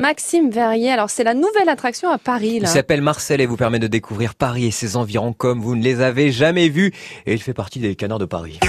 Maxime Verrier, alors c'est la nouvelle attraction à Paris. Il s'appelle Marcel et vous permet de découvrir Paris et ses environs comme vous ne les avez jamais vus. Et il fait partie des canards de Paris.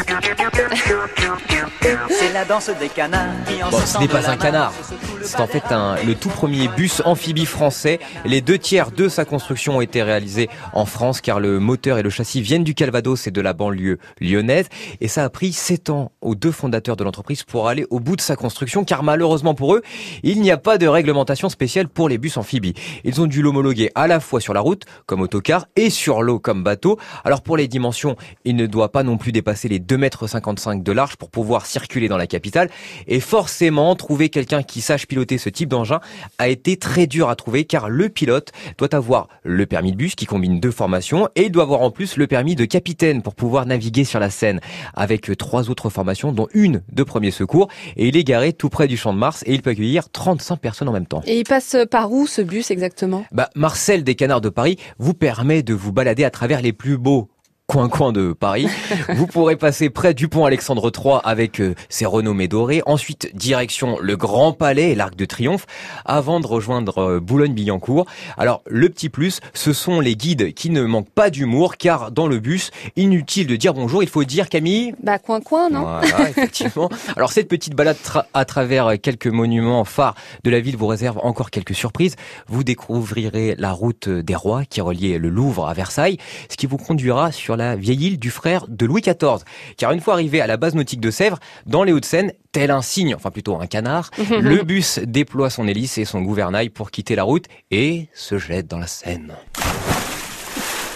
C'est la danse des canards Bon, ce n'est pas un canard. C'est en fait un, le tout premier bus amphibie français. Les deux tiers de sa construction ont été réalisés en France car le moteur et le châssis viennent du Calvados et de la banlieue lyonnaise. Et ça a pris sept ans aux deux fondateurs de l'entreprise pour aller au bout de sa construction car malheureusement pour eux, il n'y a pas de réglementation spéciale pour les bus amphibies. Ils ont dû l'homologuer à la fois sur la route comme autocar et sur l'eau comme bateau. Alors pour les dimensions, il ne doit pas non plus dépasser les 2 mètres 55 de large pour pouvoir circuler dans la capitale. Et forcément, trouver quelqu'un qui sache piloter ce type d'engin a été très dur à trouver car le pilote doit avoir le permis de bus qui combine deux formations et il doit avoir en plus le permis de capitaine pour pouvoir naviguer sur la Seine avec trois autres formations dont une de premier secours et il est garé tout près du champ de Mars et il peut accueillir 35 personnes en même temps. Et il passe par où ce bus exactement? Bah, Marcel des Canards de Paris vous permet de vous balader à travers les plus beaux coin-coin de Paris. Vous pourrez passer près du pont Alexandre III avec euh, ses renommées dorées. Ensuite, direction le Grand Palais et l'Arc de Triomphe avant de rejoindre euh, Boulogne-Billancourt. Alors, le petit plus, ce sont les guides qui ne manquent pas d'humour car dans le bus, inutile de dire bonjour, il faut dire Camille. Bah coin-coin, non Voilà, effectivement. Alors, cette petite balade tra- à travers quelques monuments phares de la ville vous réserve encore quelques surprises. Vous découvrirez la route des rois qui reliait le Louvre à Versailles, ce qui vous conduira sur la vieille île du frère de Louis XIV. Car une fois arrivé à la base nautique de Sèvres, dans les Hauts-de-Seine, tel un cygne, enfin plutôt un canard, le bus déploie son hélice et son gouvernail pour quitter la route et se jette dans la Seine.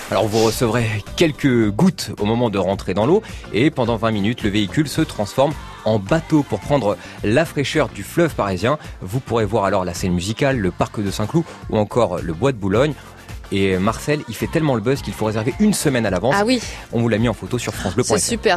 Alors vous recevrez quelques gouttes au moment de rentrer dans l'eau et pendant 20 minutes le véhicule se transforme en bateau pour prendre la fraîcheur du fleuve parisien. Vous pourrez voir alors la scène musicale, le parc de Saint-Cloud ou encore le bois de Boulogne. Et Marcel, il fait tellement le buzz qu'il faut réserver une semaine à l'avance. Ah oui, On vous l'a mis en photo sur c'est francebleu.fr. super.